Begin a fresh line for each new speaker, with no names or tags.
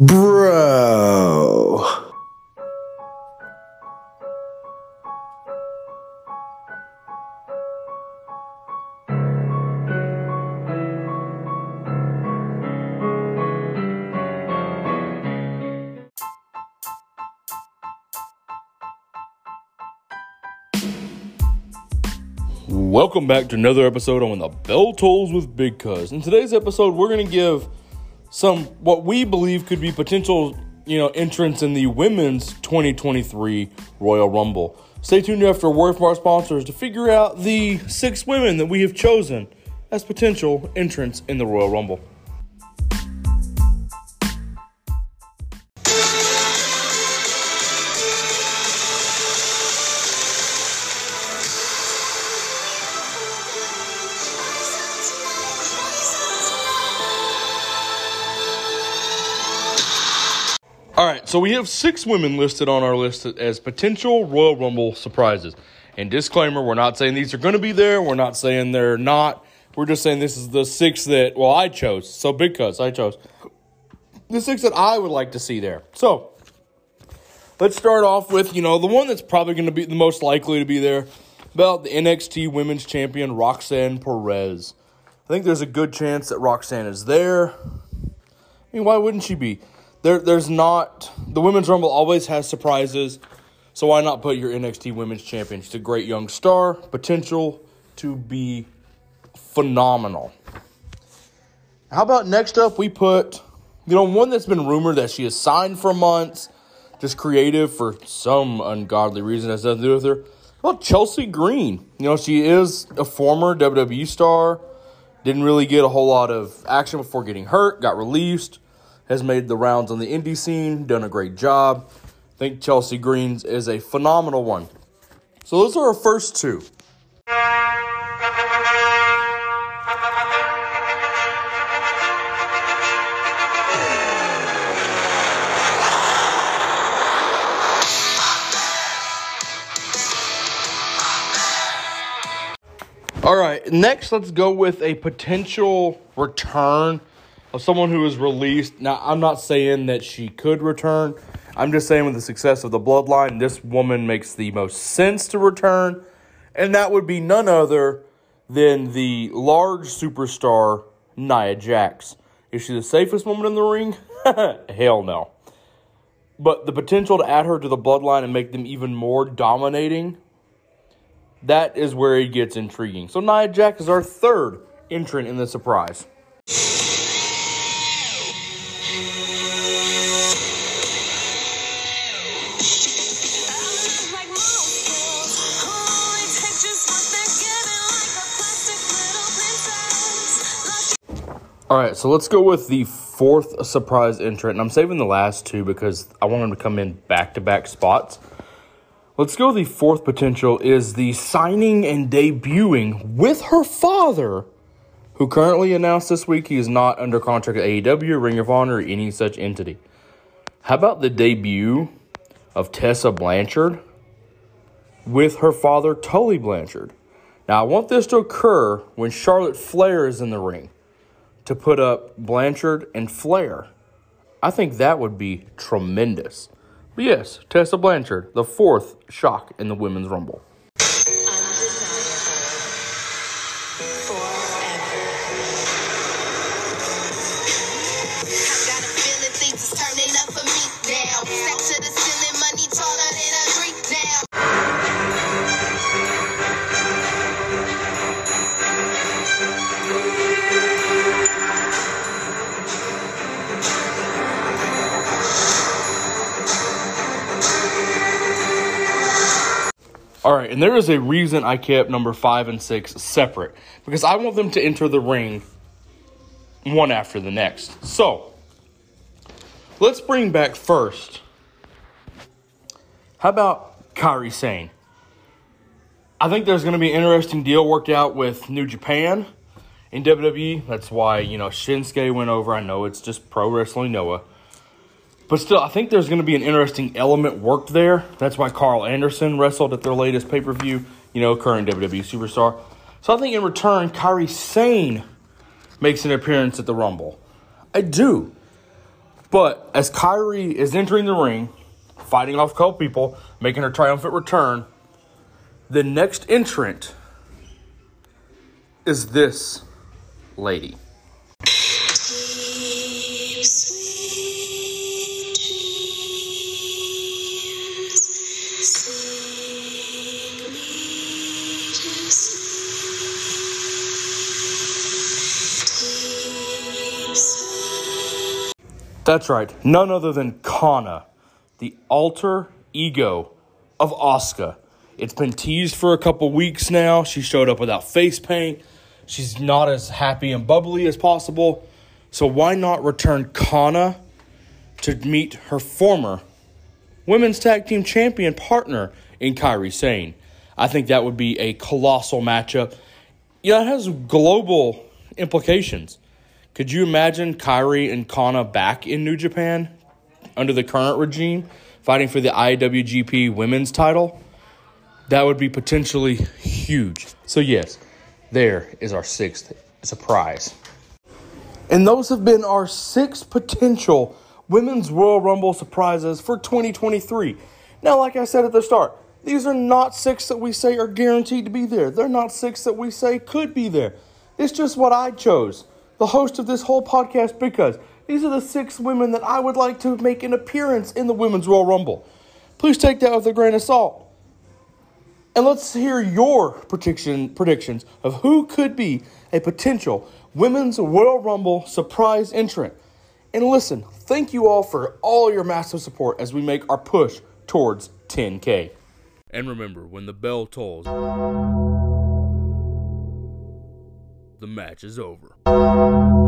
Bro.
Welcome back to another episode on the Bell Tolls with Big Cuz. In today's episode, we're going to give some what we believe could be potential, you know, entrants in the women's 2023 Royal Rumble. Stay tuned after a word from our sponsors to figure out the six women that we have chosen as potential entrants in the Royal Rumble. Right, so we have six women listed on our list as potential Royal Rumble surprises. And disclaimer, we're not saying these are going to be there. We're not saying they're not. We're just saying this is the six that, well, I chose. So Big Cuz, I chose. The six that I would like to see there. So let's start off with, you know, the one that's probably going to be the most likely to be there about the NXT Women's Champion, Roxanne Perez. I think there's a good chance that Roxanne is there. I mean, why wouldn't she be? There there's not the women's rumble always has surprises. So why not put your NXT Women's Champion? She's a great young star, potential to be phenomenal. How about next up we put you know one that's been rumored that she has signed for months, just creative for some ungodly reason has nothing to do with her. Well, Chelsea Green. You know, she is a former WWE star. Didn't really get a whole lot of action before getting hurt, got released has made the rounds on the indie scene, done a great job. I think Chelsea Greens is a phenomenal one. So those are our first two. All right, next let's go with a potential return of someone who was released. Now, I'm not saying that she could return. I'm just saying with the success of the bloodline, this woman makes the most sense to return. And that would be none other than the large superstar Nia Jax. Is she the safest woman in the ring? Hell no. But the potential to add her to the bloodline and make them even more dominating, that is where it gets intriguing. So Nia Jax is our third entrant in the surprise. All right, so let's go with the fourth surprise entrant. And I'm saving the last two because I want them to come in back to back spots. Let's go. The fourth potential is the signing and debuting with her father, who currently announced this week he is not under contract at AEW, Ring of Honor, or any such entity. How about the debut of Tessa Blanchard with her father, Tully Blanchard? Now, I want this to occur when Charlotte Flair is in the ring to put up Blanchard and Flair. I think that would be tremendous. But yes, Tessa Blanchard, the fourth shock in the Women's Rumble. And there is a reason I kept number five and six separate because I want them to enter the ring one after the next. So let's bring back first. How about Kairi Sane? I think there's going to be an interesting deal worked out with New Japan in WWE. That's why, you know, Shinsuke went over. I know it's just pro wrestling Noah. But still, I think there's going to be an interesting element worked there. That's why Karl Anderson wrestled at their latest pay per view, you know, current WWE superstar. So I think in return, Kairi Sane makes an appearance at the Rumble. I do. But as Kairi is entering the ring, fighting off a people, making her triumphant return, the next entrant is this lady. That's right, none other than Kana, the alter ego of Asuka. It's been teased for a couple weeks now. She showed up without face paint. She's not as happy and bubbly as possible. So why not return Kana to meet her former women's tag team champion partner in Kairi Sane? I think that would be a colossal matchup. Yeah, it has global implications. Could you imagine Kairi and Kana back in New Japan under the current regime, fighting for the IWGP Women's title? That would be potentially huge. So, yes, there is our sixth surprise. And those have been our six potential Women's Royal Rumble surprises for 2023. Now, like I said at the start, these are not six that we say are guaranteed to be there. They're not six that we say could be there. It's just what I chose the host of this whole podcast because these are the six women that I would like to make an appearance in the Women's Royal Rumble. Please take that with a grain of salt. And let's hear your prediction, predictions of who could be a potential Women's Royal Rumble surprise entrant. And listen, thank you all for all your massive support as we make our push towards 10K. And remember, when the bell tolls, the match is over.